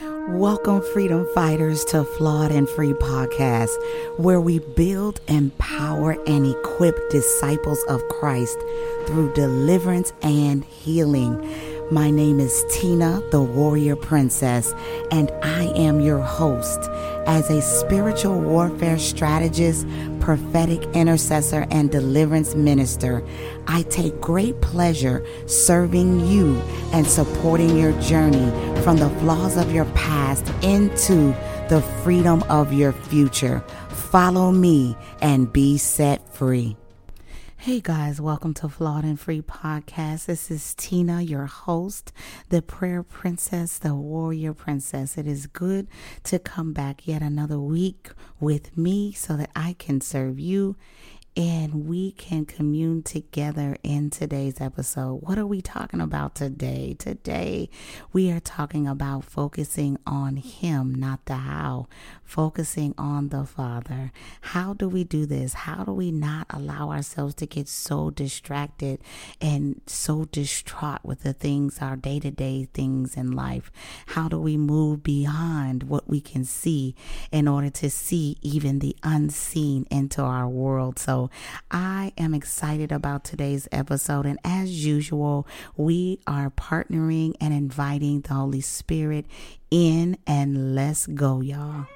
Welcome, freedom fighters, to Flawed and Free Podcast, where we build, empower, and equip disciples of Christ through deliverance and healing. My name is Tina, the Warrior Princess, and I am your host. As a spiritual warfare strategist, prophetic intercessor, and deliverance minister, I take great pleasure serving you and supporting your journey from the flaws of your past into the freedom of your future. Follow me and be set free. Hey guys, welcome to Flawed and Free Podcast. This is Tina, your host, the prayer princess, the warrior princess. It is good to come back yet another week with me so that I can serve you and we can commune together in today's episode. What are we talking about today? Today, we are talking about focusing on Him, not the how, focusing on the Father. How do we do this? How do we not allow ourselves to get so distracted and so distraught with the things, our day to day things in life? How do we move beyond what we can see in order to see even the unseen into our world? So, I am excited about today's episode. And as usual, we are partnering and inviting the Holy Spirit in, and let's go, y'all.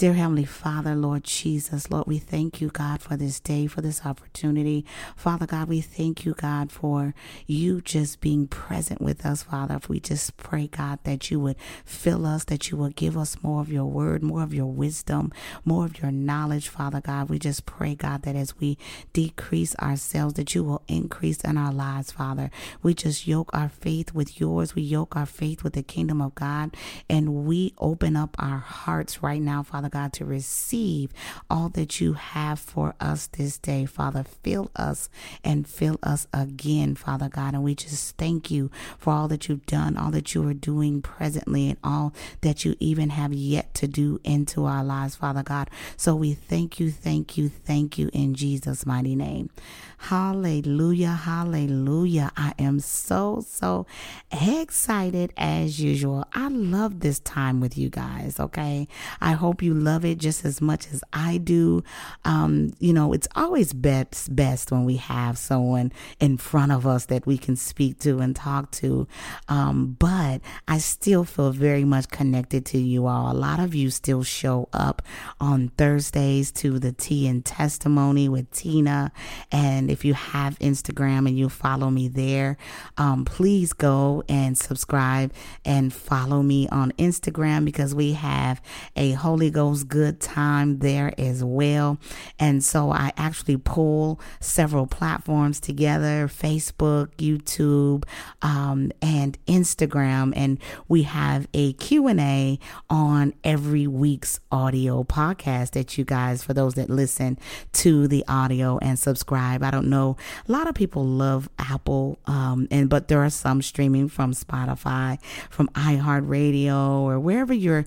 Dear Heavenly Father, Lord Jesus, Lord, we thank you, God, for this day, for this opportunity. Father God, we thank you, God, for you just being present with us, Father. If we just pray, God, that you would fill us, that you would give us more of your word, more of your wisdom, more of your knowledge, Father God. We just pray, God, that as we decrease ourselves, that you will increase in our lives, Father. We just yoke our faith with yours. We yoke our faith with the kingdom of God, and we open up our hearts right now, Father God, to receive all that you have for us this day. Father, fill us and fill us again, Father God. And we just thank you for all that you've done, all that you are doing presently, and all that you even have yet to do into our lives, Father God. So we thank you, thank you, thank you in Jesus' mighty name. Hallelujah, hallelujah. I am so, so excited as usual. I love this time with you guys, okay? I hope you love it just as much as I do. Um, you know, it's always best best when we have someone in front of us that we can speak to and talk to. Um, but I still feel very much connected to you all. A lot of you still show up on Thursdays to the tea and testimony with Tina. And if you have Instagram and you follow me there, um, please go and subscribe and follow me on Instagram because we have a Holy Ghost good time there as well. And so I actually pull several platforms together Facebook, YouTube, um, and Instagram. And we have a Q&A on every week's audio podcast that you guys, for those that listen to the audio and subscribe. I don't know. A lot of people love Apple, um, and but there are some streaming from Spotify, from iHeartRadio, or wherever you're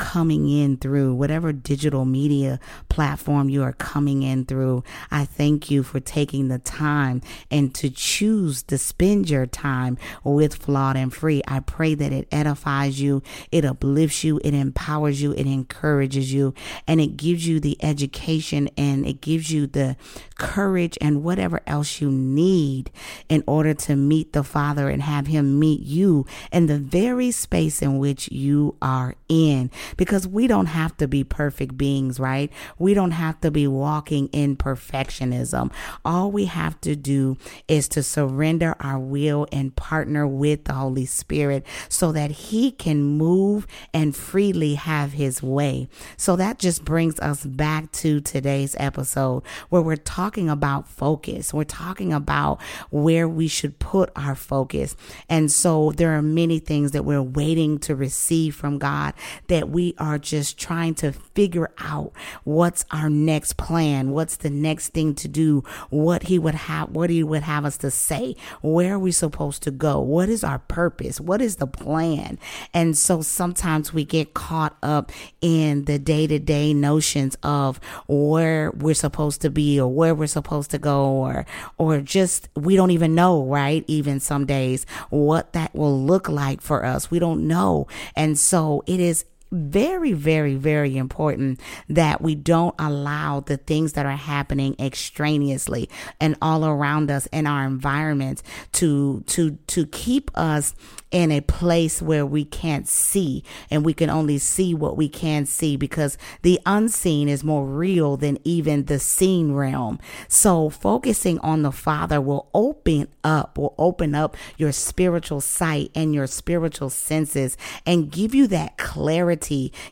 coming in through, whatever digital media platform you are coming in through. I thank you for taking the time and to choose to spend your time with Flawed and Free. I pray that it edifies you, it uplifts you, it empowers you, it encourages you, and it gives you the education and it gives you the courage and whatever else you need in order to meet the Father and have Him meet you in the very space in which you are in. Because we don't have to be perfect beings, right? We don't have to be walking in perfectionism. All we have to do is to surrender our will and partner with the Holy Spirit so that He can move and freely have His way. So that just brings us back to today's episode where we're talking about focus. We're talking about where we should put our focus. And so there are many things that we're waiting to receive from God that we are just trying to figure out what's our next plan, what's the next thing to do, what he would have what he would have us to say, where are we supposed to go, what is our purpose, what is the plan. And so sometimes we get caught up in the day-to-day notions of where we're supposed to be or where we're supposed to go or or just we don't even know, right? Even some days what that will look like for us. We don't know. And so it is very, very, very important that we don't allow the things that are happening extraneously and all around us in our environment to to to keep us in a place where we can't see and we can only see what we can see because the unseen is more real than even the seen realm. So focusing on the Father will open up, will open up your spiritual sight and your spiritual senses and give you that clarity,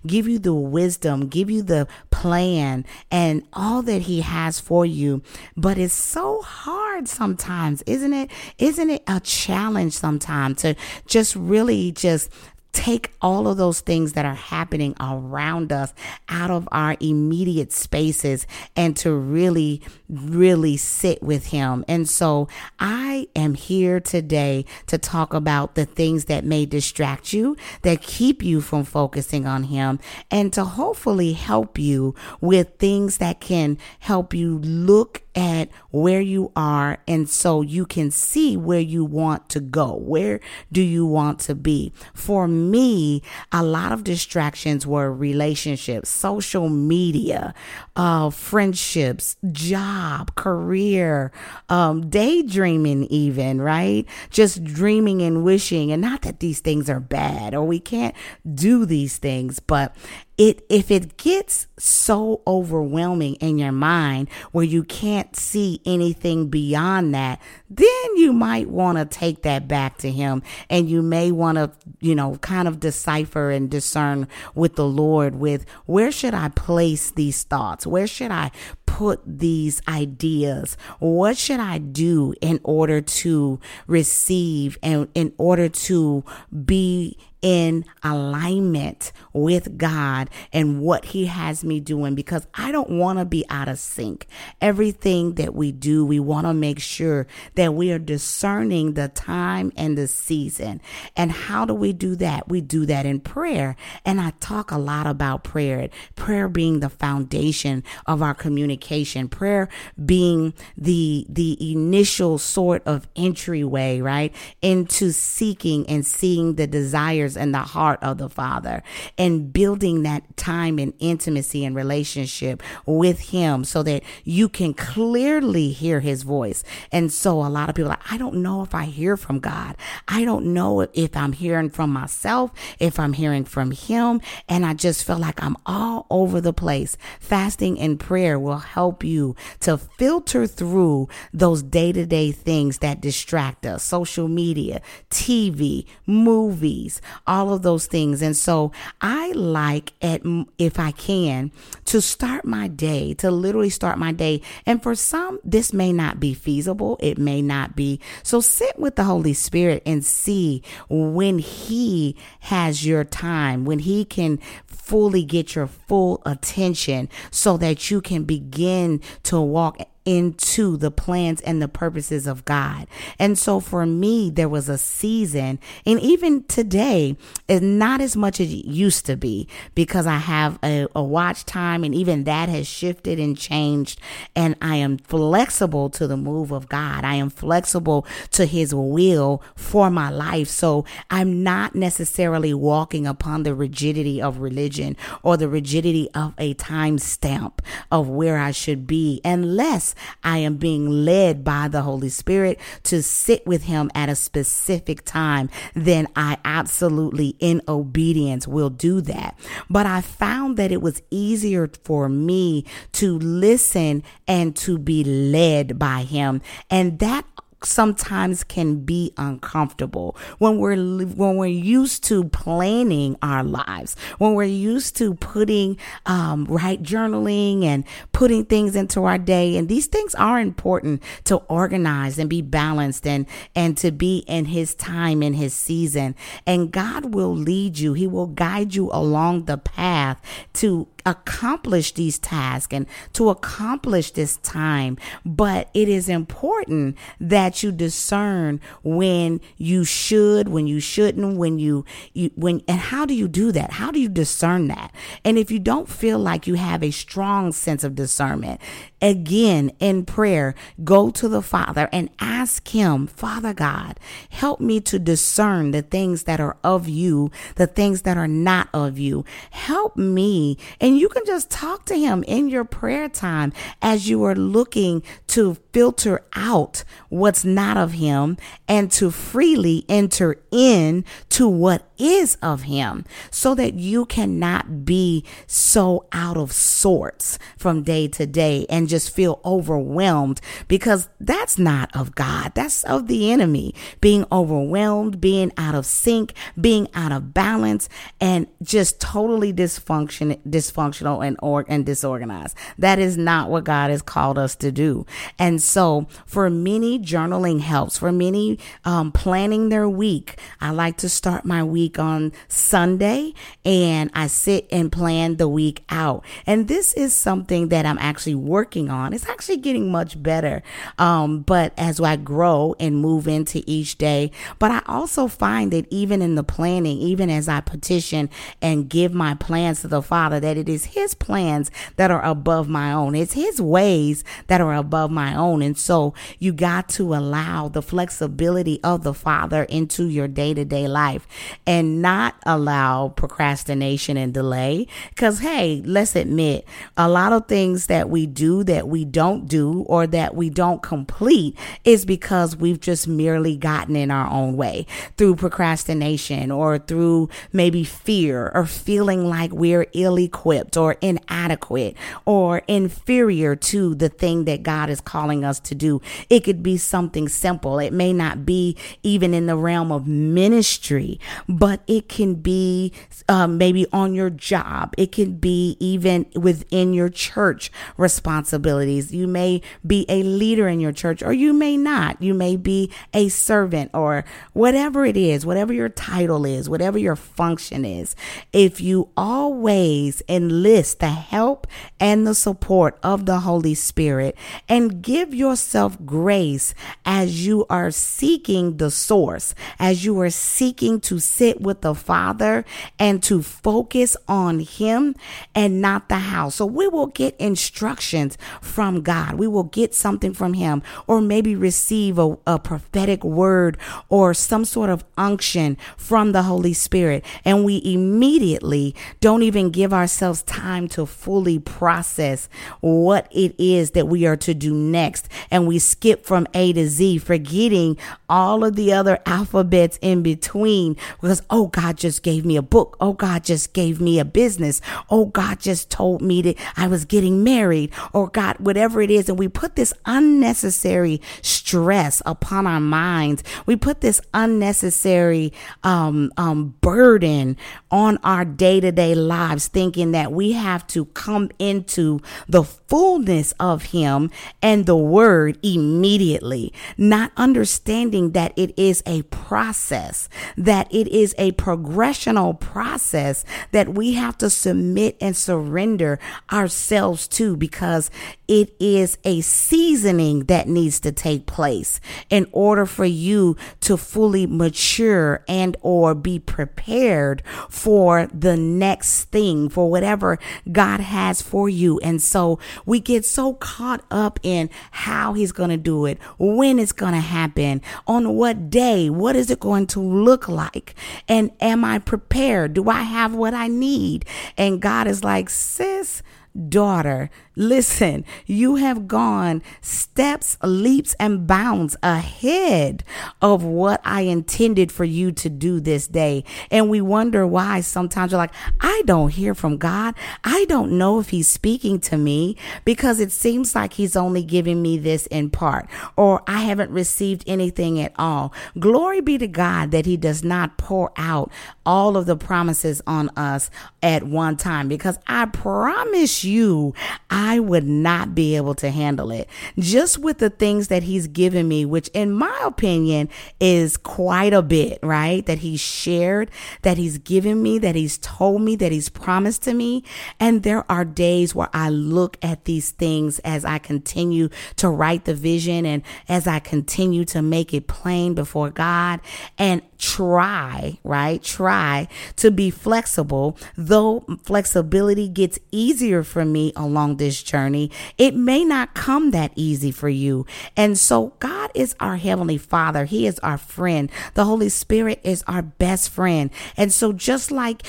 give you the wisdom, give you the plan and all that He has for you. But it's so hard sometimes, isn't it? Isn't it a challenge sometimes to just really just take all of those things that are happening around us out of our immediate spaces and to really, really sit with Him. And so I am here today to talk about the things that may distract you, that keep you from focusing on Him, and to hopefully help you with things that can help you look at where you are and so you can see where you want to go. Where do you want to be? For me, a lot of distractions were relationships, social media, uh, friendships, job, career, um, daydreaming, even, right? Just dreaming and wishing. And not that these things are bad or we can't do these things, but it if it gets so overwhelming in your mind where you can't see anything beyond that then you might want to take that back to him and you may want to you know kind of decipher and discern with the lord with where should i place these thoughts? Where should i put these ideas? What should i do in order to receive and in order to be in alignment with God and what He has me doing because I don't want to be out of sync. Everything that we do, we want to make sure that we are discerning the time and the season. And how do we do that? We do that in prayer. And I talk a lot about prayer, prayer being the foundation of our communication, prayer being the, the initial sort of entryway, right? Into seeking and seeing the desires and the heart of the Father and building that time and intimacy and relationship with Him so that you can clearly hear His voice. And so a lot of people like, I don't know if I hear from God. I don't know if I'm hearing from myself, if I'm hearing from Him. And I just feel like I'm all over the place. Fasting and prayer will help you to filter through those day to day things that distract us social media, TV, movies, all of those things. And so I like at if I can to start my day, to literally start my day. And for some this may not be feasible, it may not be. So sit with the Holy Spirit and see when he has your time, when he can fully get your full attention so that you can begin to walk into the plans and the purposes of God. And so for me, there was a season, and even today, is not as much as it used to be because I have a, a watch time, and even that has shifted and changed. And I am flexible to the move of God. I am flexible to His will for my life. So I'm not necessarily walking upon the rigidity of religion or the rigidity of a time stamp of where I should be unless I am being led by the Holy Spirit to sit with Him at a specific time. Then I absolutely, in obedience, will do that. But I found that it was easier for me to listen and to be led by Him. And that sometimes can be uncomfortable. When we're when we're used to planning our lives when we're used to putting um, right journaling and putting things into our day and these things are important to organize and be balanced and and to be in his time in his season. And God will lead you. He will guide you along the path to accomplish these tasks and to accomplish this time. But it is important that you discern when you should, when you shouldn't, when you, you when, and how do you do that? How do you discern that? And if you don't feel like you have a strong sense of discernment, again in prayer, go to the Father and ask Him, Father God, help me to discern the things that are of you, the things that are not of you. Help me. And you can just talk to Him in your prayer time as you are looking to filter out what's not of Him and to freely enter in to what is of Him so that you cannot be so out of sorts from day to day and just feel overwhelmed because that's not of God. That's of the enemy. Being overwhelmed, being out of sync, being out of balance, and just totally dysfunction, dysfunctional and or and disorganized. That is not what God has called us to do. And so, for many, journaling helps. For many, um, planning their week. I like to start my week on Sunday, and I sit and plan the week out. And this is something that I'm actually working on. It's actually getting much better. Um, but as I grow and move into each day, but I also find that even in the planning, even as I petition and give my plans to the Father, that it is His plans that are above my own. It's His ways that are above my own. And so you got to allow the flexibility of the Father into your day to day life and not allow procrastination and delay. Because, hey, let's admit, a lot of things that we do that we don't do or that we don't complete is because we've just merely gotten in our own way through procrastination or through maybe fear or feeling like we're ill equipped or inadequate or inferior to the thing that God is calling us to do. It could be something simple. It may not be even in the realm of ministry, but it can be um, maybe on your job. It can be even within your church responsibilities. You may be a leader in your church or you may not. You may be a servant or whatever it is, whatever your title is, whatever your function is. If you always enlist the help and the support of the Holy Spirit and give yourself grace as you are seeking the source, as you are seeking to sit with the Father and to focus on Him and not the house. So we will get instructions from God. We will get something from Him or maybe receive a, a prophetic word or some sort of unction from the Holy Spirit. And we immediately don't even give ourselves time to fully process what it is that we are to do next. And we skip from A to Z, forgetting all of the other alphabets in between because, oh, God just gave me a book. Oh, God just gave me a business. Oh, God just told me that I was getting married or God, whatever it is. And we put this unnecessary stress upon our minds. We put this unnecessary um, um, burden on our day to day lives, thinking that we have to come into the fullness of Him and the word immediately, not understanding that it is a process, that it is a progressional process that we have to submit and surrender ourselves to because it is a seasoning that needs to take place in order for you to fully mature and or be prepared for the next thing for whatever God has for you. And so we get so caught up in how he's going to do it, when it's going to happen, on what day, what is it going to look like? And am I prepared? Do I have what I need? And God is like, sis, daughter, listen, you have gone steps, leaps, and bounds ahead of what I intended for you to do this day. And we wonder why sometimes you're like, I don't hear from God. I don't know if He's speaking to me because it seems like He's only giving me this in part, or I haven't received anything at all. Glory be to God that He does not pour out all of the promises on us at one time because I promise you, I would not be able to handle it just with the things that he's given me, which in my opinion is quite a bit, right? That he's shared, that he's given me, that he's told me, that he's promised to me. And there are days where I look at these things as I continue to write the vision and as I continue to make it plain before God. And try, right? Try to be flexible, though flexibility gets easier for me along this journey. It may not come that easy for you. And so God is our heavenly father. He is our friend. The Holy Spirit is our best friend. And so just like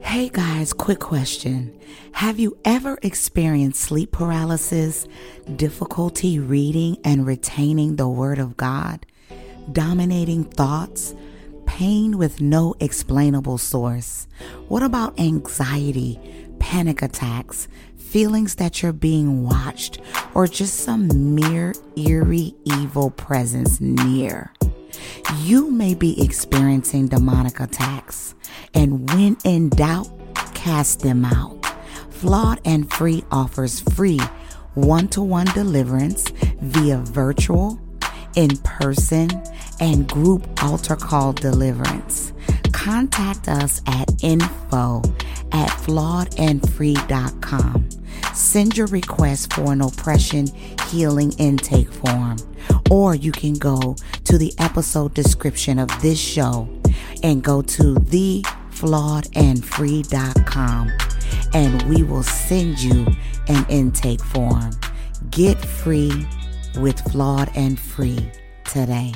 Hey guys, quick question. Have you ever experienced sleep paralysis, difficulty reading and retaining the Word of God? dominating thoughts, pain with no explainable source? What about anxiety, panic attacks, feelings that you're being watched, or just some mere eerie evil presence near? You may be experiencing demonic attacks, and when in doubt, cast them out. Flawed and Free offers free one to one deliverance via virtual, in person, and group altar call deliverance. Contact us at info at flawedandfree.com. Send your request for an oppression healing intake form, or you can go to the episode description of this show and go to the theflawedandfree.com and we will send you an intake form. Get free with Flawed and Free today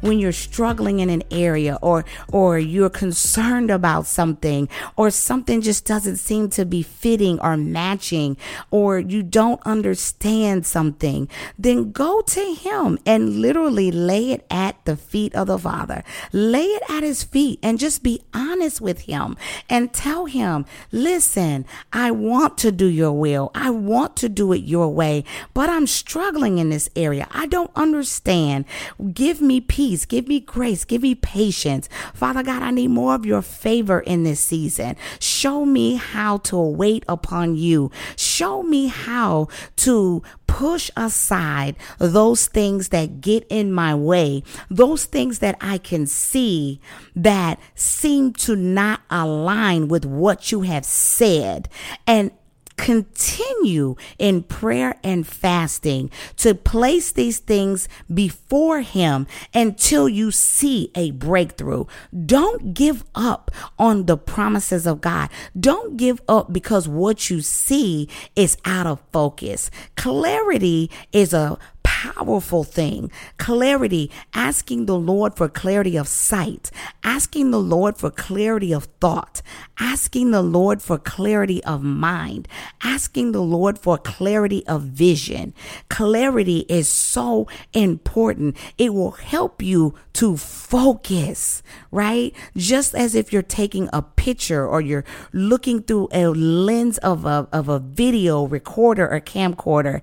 when you're struggling in an area or or you're concerned about something or something just doesn't seem to be fitting or matching or you don't understand something, then go to him and literally lay it at the feet of the Father. Lay it at his feet and just be honest with him and tell him, listen, I want to do your will. I want to do it your way, but I'm struggling in this area. I don't understand. Give me peace peace. Give me grace. Give me patience. Father God, I need more of your favor in this season. Show me how to wait upon you. Show me how to push aside those things that get in my way, those things that I can see that seem to not align with what you have said, and continue in prayer and fasting to place these things before Him until you see a breakthrough. Don't give up on the promises of God. Don't give up because what you see is out of focus. Clarity is a powerful thing. Clarity, asking the Lord for clarity of sight, asking the Lord for clarity of thought, asking the Lord for clarity of mind, asking the Lord for clarity of vision. Clarity is so important. It will help you to focus, right? Just as if you're taking a picture or you're looking through a lens of a, of a video recorder or camcorder.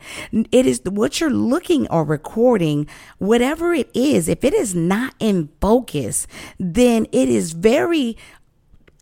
It is what you're looking or recording, whatever it is, if it is not in focus, then it is very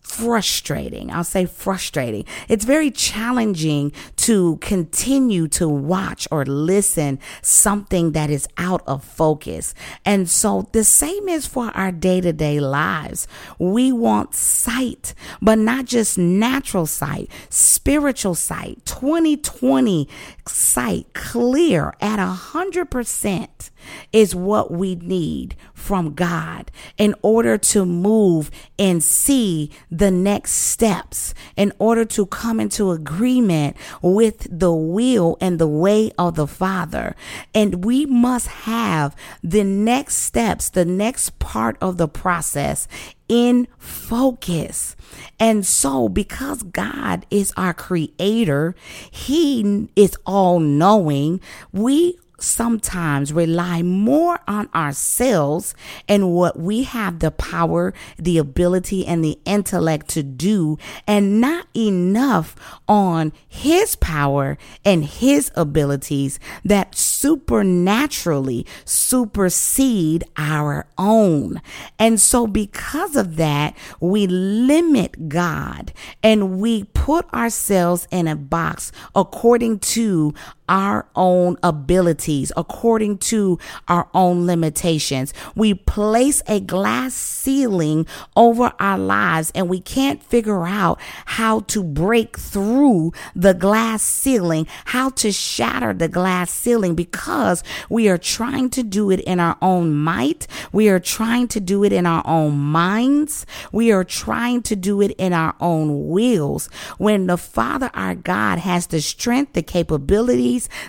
frustrating. I'll say frustrating. It's very challenging to continue to watch or listen something that is out of focus. And so the same is for our day to day lives. We want sight, but not just natural sight, spiritual sight, 2020 sight, clear at a hundred percent is what we need from God in order to move and see the next steps, in order to come into agreement with the will and the way of the Father. And we must have the next steps, the next part of the process in focus. And so, because God is our creator, He is all knowing, we sometimes rely more on ourselves and what we have the power, the ability, and the intellect to do, and not enough on His power and His abilities that supernaturally supersede our own. And so, because of that, we limit God and we put ourselves in a box according to our own abilities, according to our own limitations. We place a glass ceiling over our lives and we can't figure out how to break through the glass ceiling, how to shatter the glass ceiling because we are trying to do it in our own might. We are trying to do it in our own minds. We are trying to do it in our own wills when the Father our God has the strength, the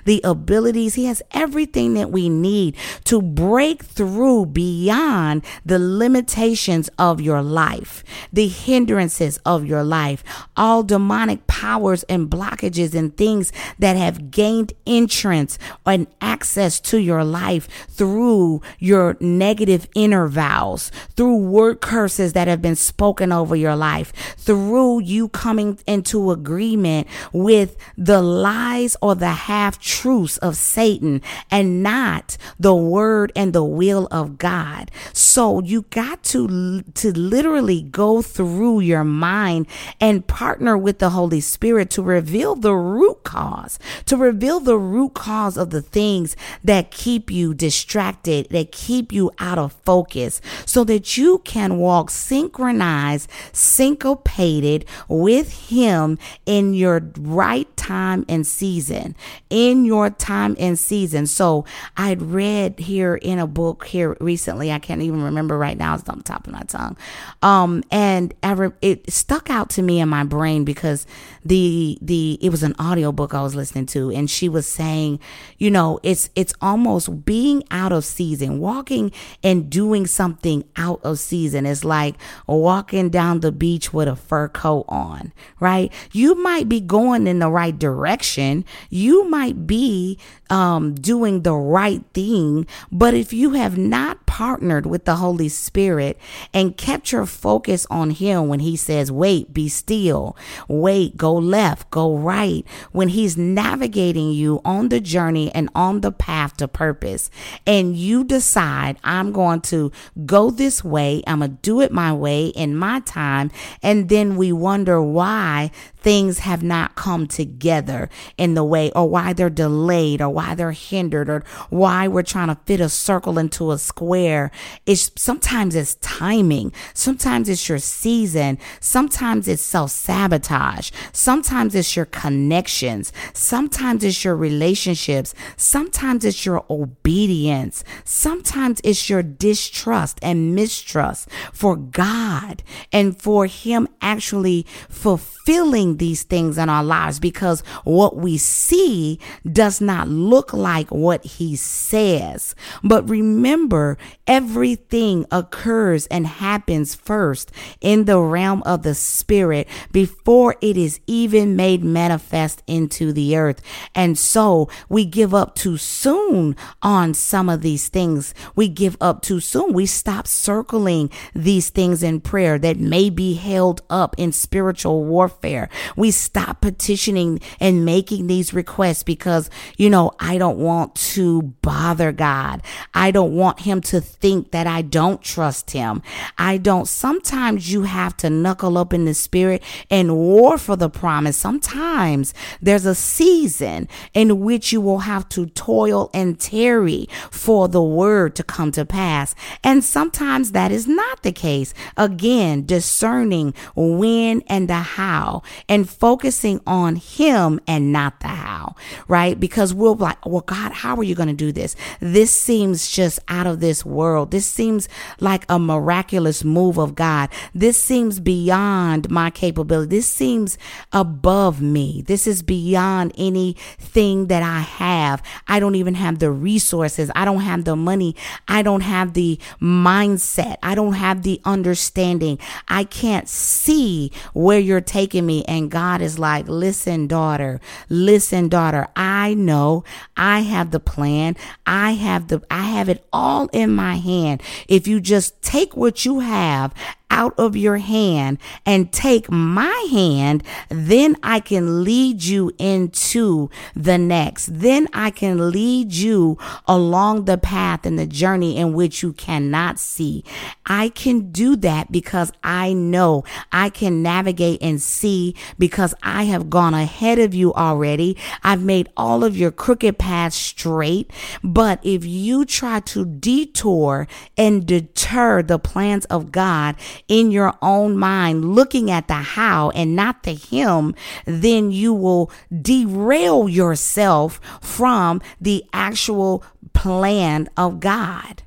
the abilities. He has everything that we need to break through beyond the limitations of your life, the hindrances of your life, all demonic powers and blockages and things that have gained entrance and access to your life through your negative inner vows, through word curses that have been spoken over your life, through you coming into agreement with the lies or the half truths of Satan and not the word and the will of God. So you got to to literally go through your mind and partner with the Holy Spirit to reveal the root cause, to reveal the root cause of the things that keep you distracted, that keep you out of focus so that you can walk synchronized, syncopated with him in your right time and season. In your time and season. So I had read here in a book here recently. I can't even remember right now. It's on the top of my tongue. Um, and it stuck out to me in my brain because the, the, it was an audio book I was listening to and she was saying, you know, it's, it's almost being out of season, walking and doing something out of season. It's like walking down the beach with a fur coat on, right? You might be going in the right direction. You might be um, doing the right thing. But if you have not partnered with the Holy Spirit and kept your focus on Him when He says, wait, be still, wait, go left, go right, when He's navigating you on the journey and on the path to purpose, and you decide, I'm going to go this way, I'm going to do it my way in my time, and then we wonder why things have not come together in the way or why they're delayed or why they're hindered or why we're trying to fit a circle into a square. It's sometimes it's timing. Sometimes it's your season. Sometimes it's self sabotage. Sometimes it's your connections. Sometimes it's your relationships. Sometimes it's your obedience. Sometimes it's your distrust and mistrust for God and for Him actually fulfilling these things in our lives because what we see does not look like what he says. But remember, everything occurs and happens first in the realm of the spirit before it is even made manifest into the earth. And so we give up too soon on some of these things. We give up too soon. We stop circling these things in prayer that may be held up in spiritual warfare. We stop petitioning and making these requests because, you know, I don't want to bother God. I don't want him to think that I don't trust him. I don't. Sometimes you have to knuckle up in the spirit and war for the promise. Sometimes there's a season in which you will have to toil and tarry for the word to come to pass. And sometimes that is not the case. Again, discerning when and the how and focusing on him and not the how, right? Because we'll like, well, God, how are you going to do this? This seems just out of this world. This seems like a miraculous move of God. This seems beyond my capability. This seems above me. This is beyond anything that I have. I don't even have the resources. I don't have the money. I don't have the mindset. I don't have the understanding. I can't see where you're taking me. And God is like, listen, daughter, listen, daughter. I know I have the plan. I have the, I have it all in my hand. If you just take what you have out of your hand and take my hand, then I can lead you into the next. Then I can lead you along the path and the journey in which you cannot see. I can do that because I know I can navigate and see because I have gone ahead of you already. I've made all of your crooked paths straight. But if you try to detour and deter the plans of God, in your own mind, looking at the how and not the him, then you will derail yourself from the actual plan of God.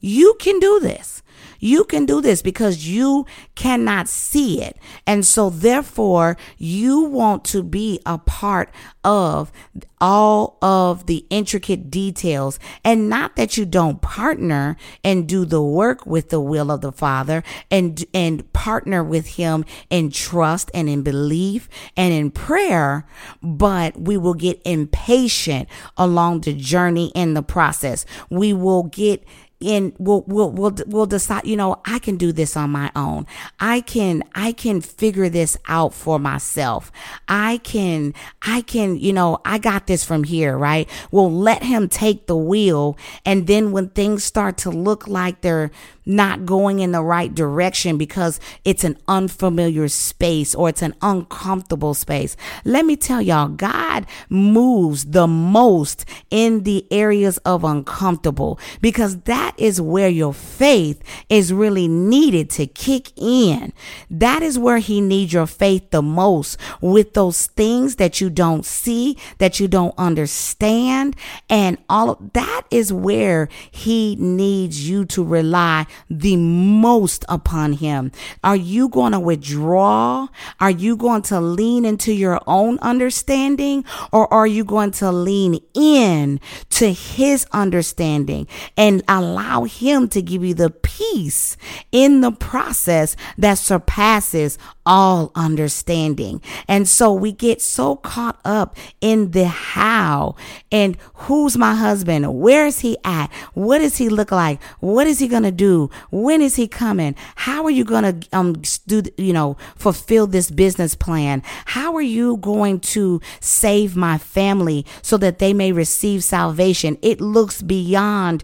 You can do this. You can do this because you cannot see it. And so, therefore, you want to be a part of all of the intricate details. And not that you don't partner and do the work with the will of the Father and, and partner with Him in trust and in belief and in prayer, but we will get impatient along the journey in the process. We will get and we'll we'll we'll we'll decide you know I can do this on my own. I can I can figure this out for myself. I can I can you know I got this from here, right? We'll let him take the wheel and then when things start to look like they're not going in the right direction because it's an unfamiliar space or it's an uncomfortable space. Let me tell y'all, God moves the most in the areas of uncomfortable because that is where your faith is really needed to kick in. That is where He needs your faith the most with those things that you don't see, that you don't understand. And all of that is where He needs you to rely the most upon him? Are you going to withdraw? Are you going to lean into your own understanding or are you going to lean in to his understanding and allow him to give you the peace in the process that surpasses all understanding. And so we get so caught up in the how and who's my husband? Where is he at? What does he look like? What is he going to do? When is he coming? How are you going to um do you know fulfill this business plan? How are you going to save my family so that they may receive salvation? It looks beyond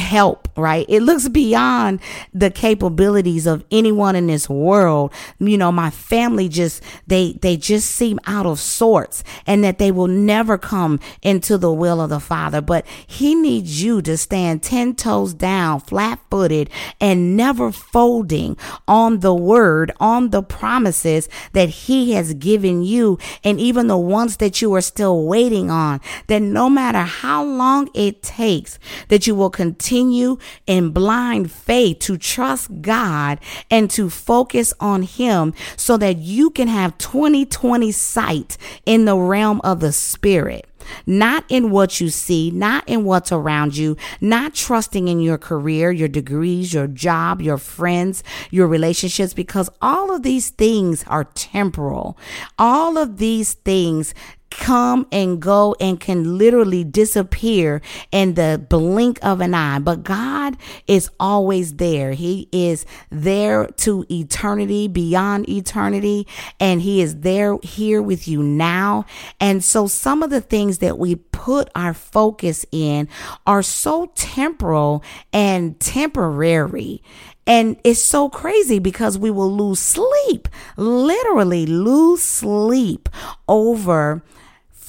help, right? It looks beyond the capabilities of anyone in this world. You know, my family just they they just seem out of sorts and that they will never come into the will of the Father. But he needs you to stand 10 toes down, flat-footed and never folding on the word, on the promises that he has given you and even the ones that you are still waiting on. That no matter how long it takes that you will continue continue in blind faith to trust God and to focus on Him so that you can have 2020 sight in the realm of the Spirit not in what you see, not in what's around you, not trusting in your career, your degrees, your job, your friends, your relationships, because all of these things are temporal. All of these things come and go and can literally disappear in the blink of an eye. But God is always there. He is there to eternity, beyond eternity, and He is there here with you now. And so some of the things that we put our focus in are so temporal and temporary. And it's so crazy because we will lose sleep, literally lose sleep over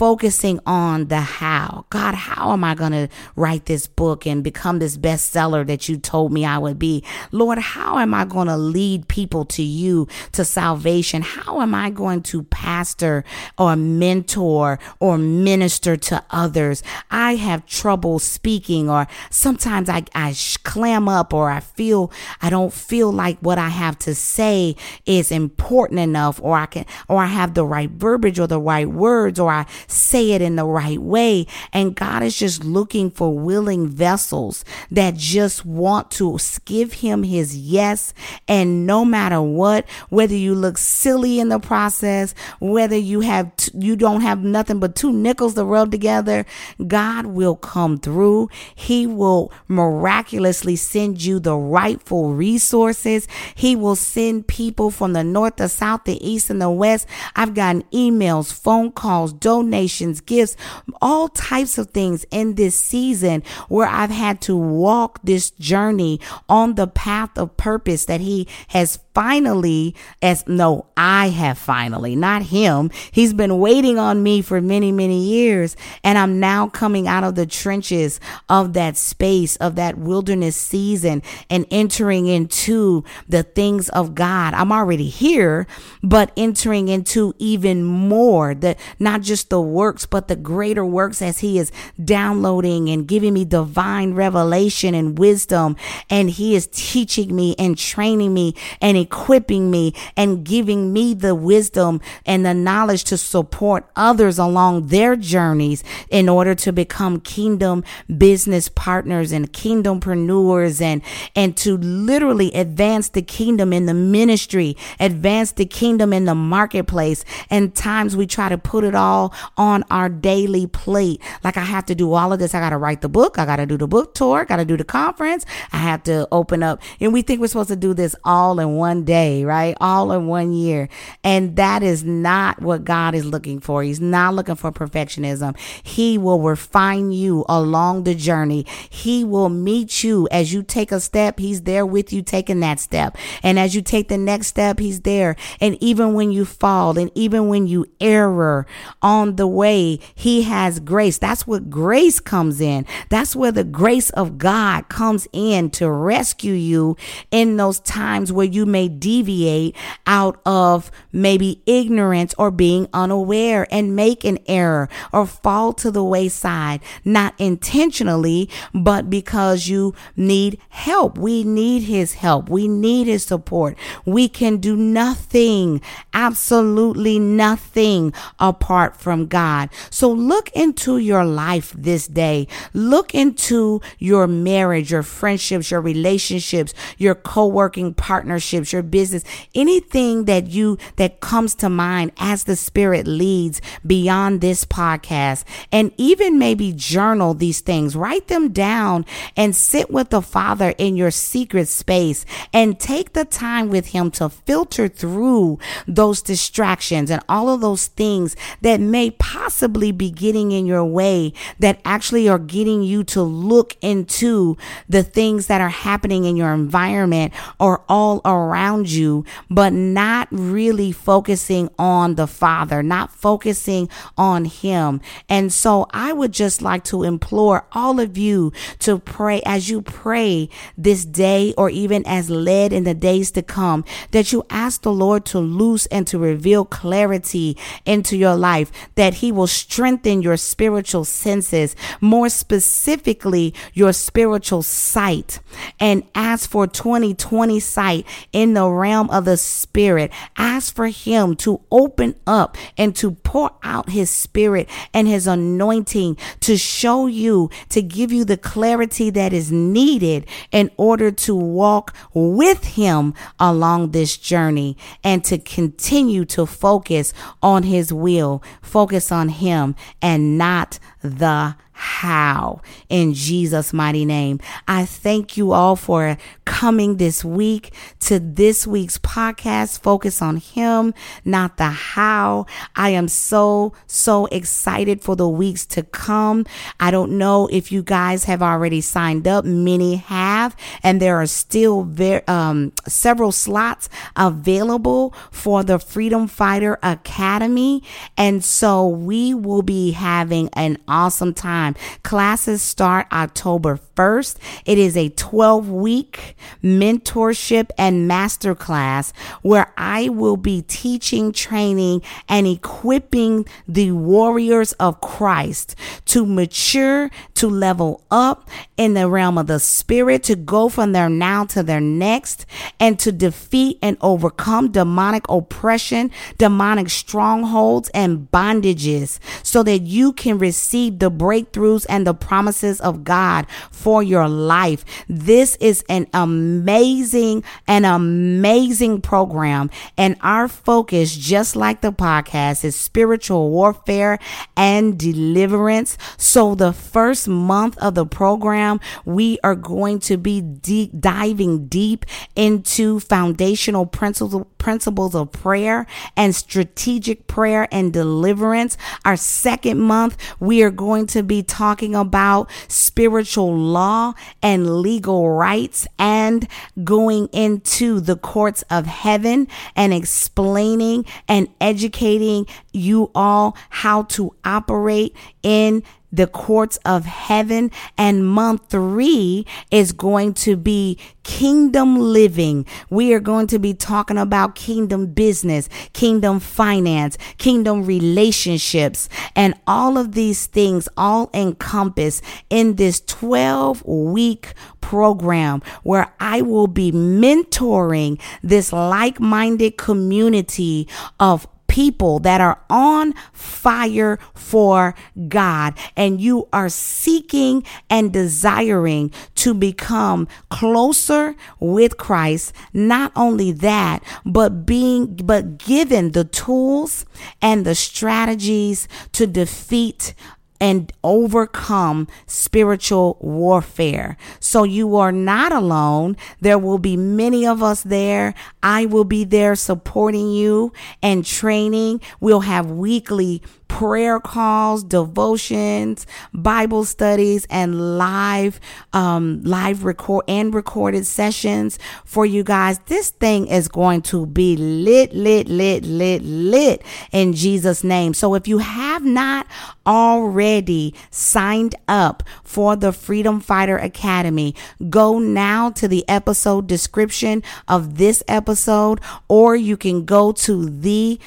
focusing on the how. God, how am I going to write this book and become this bestseller that you told me I would be? Lord, how am I going to lead people to you, to salvation? How am I going to pastor or mentor or minister to others? I have trouble speaking or sometimes I, I clam up or I feel, I don't feel like what I have to say is important enough or I can, or I have the right verbiage or the right words or I say it in the right way. And God is just looking for willing vessels that just want to give him his yes. And no matter what, whether you look silly in the process, whether you have, t- you don't have nothing but two nickels to rub together, God will come through. He will miraculously send you the rightful resources. He will send people from the north, the south, the east, and the west. I've gotten emails, phone calls, donations donations, gifts, all types of things in this season where I've had to walk this journey on the path of purpose that He has finally, as no, I have finally, not him. He's been waiting on me for many, many years. And I'm now coming out of the trenches of that space, of that wilderness season and entering into the things of God. I'm already here, but entering into even more that not just the works, but the greater works as he is downloading and giving me divine revelation and wisdom. And he is teaching me and training me and equipping me and giving me the wisdom and the knowledge to support others along their journeys in order to become kingdom business partners and kingdompreneurs and, and to literally advance the kingdom in the ministry, advance the kingdom in the marketplace. And times we try to put it all on our daily plate. Like I have to do all of this. I got to write the book. I got to do the book tour. Got to do the conference. I have to open up and we think we're supposed to do this all in one one day, right? All in one year. And that is not what God is looking for. He's not looking for perfectionism. He will refine you along the journey. He will meet you as you take a step. He's there with you taking that step. And as you take the next step, he's there. And even when you fall and even when you error on the way, he has grace. That's what grace comes in. That's where the grace of God comes in to rescue you in those times where you may deviate out of maybe ignorance or being unaware and make an error or fall to the wayside, not intentionally, but because you need help. We need his help. We need his support. We can do nothing, absolutely nothing apart from God. So look into your life this day. Look into your marriage, your friendships, your relationships, your co-working partnerships, your business, anything that you, that comes to mind as the spirit leads beyond this podcast and even maybe journal these things, write them down and sit with the father in your secret space and take the time with him to filter through those distractions and all of those things that may possibly be getting in your way that actually are getting you to look into the things that are happening in your environment or all around around you, but not really focusing on the Father, not focusing on Him. And so I would just like to implore all of you to pray as you pray this day or even as led in the days to come, that you ask the Lord to loose and to reveal clarity into your life, that He will strengthen your spiritual senses, more specifically, your spiritual sight. And ask for 2020 sight in in the realm of the spirit. Ask for him to open up and to pour out his spirit and his anointing to show you, to give you the clarity that is needed in order to walk with him along this journey and to continue to focus on his will, focus on him and not the how in Jesus' mighty name. I thank you all for coming this week to this week's podcast. Focus on Him, not the how. I am so, so excited for the weeks to come. I don't know if you guys have already signed up. Many have, and there are still very, um, several slots available for the Freedom Fighter Academy. And so we will be having an awesome time. Classes start October 1st. It is a 12 week mentorship and masterclass where I will be teaching, training, and equipping the warriors of Christ to mature, to level up in the realm of the spirit, to go from their now to their next, and to defeat and overcome demonic oppression, demonic strongholds, and bondages so that you can receive the breakthroughs and the promises of God for your life. This is an amazing, an amazing program. And our focus, just like the podcast, is spiritual warfare and deliverance. So the first month of the program, we are going to be deep, diving deep into foundational principles principles of prayer and strategic prayer and deliverance. Our second month, we are going to be talking about spiritual law and legal rights and going into the courts of heaven and explaining and educating you all how to operate in the courts of heaven. And month three is going to be kingdom living. We are going to be talking about kingdom business, kingdom finance, kingdom relationships, and all of these things all encompass in this 12 week program where I will be mentoring this like minded community of people that are on fire for God and you are seeking and desiring to become closer with Christ. Not only that, but being, but given the tools and the strategies to defeat and overcome spiritual warfare. So you are not alone. There will be many of us there. I will be there supporting you and training. We'll have weekly prayer calls, devotions, Bible studies, and live, um, live record and recorded sessions for you guys. This thing is going to be lit, lit, lit, lit, lit in Jesus' name. So if you have not already signed up for the Freedom Fighter Academy, go now to the episode description of this episode, or you can go to the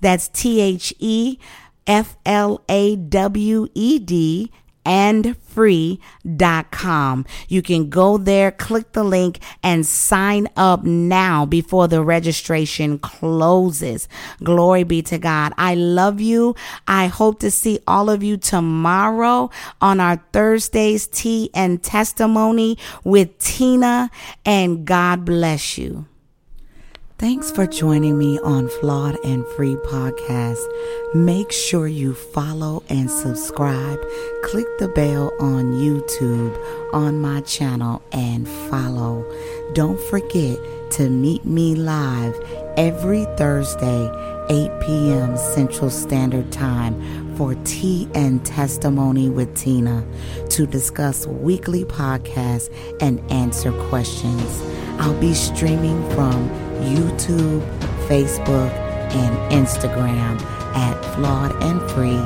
That's T H E F L A W E D and free.com. You can go there, click the link and sign up now before the registration closes. Glory be to God. I love you. I hope to see all of you tomorrow on our Thursday's tea and testimony with Tina and God bless you. Thanks for joining me on Flawed and Free Podcast. Make sure you follow and subscribe. Click the bell on YouTube on my channel and follow. Don't forget to meet me live every Thursday, 8 p.m. Central Standard Time for Tea and Testimony with Tina to discuss weekly podcasts and answer questions. I'll be streaming from YouTube, Facebook, and Instagram at Flawed and Free,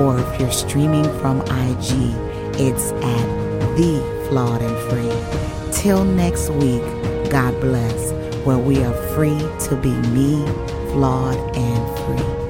or if you're streaming from IG, it's at The Flawed and Free. Till next week, God bless, where we are free to be me, flawed, and free.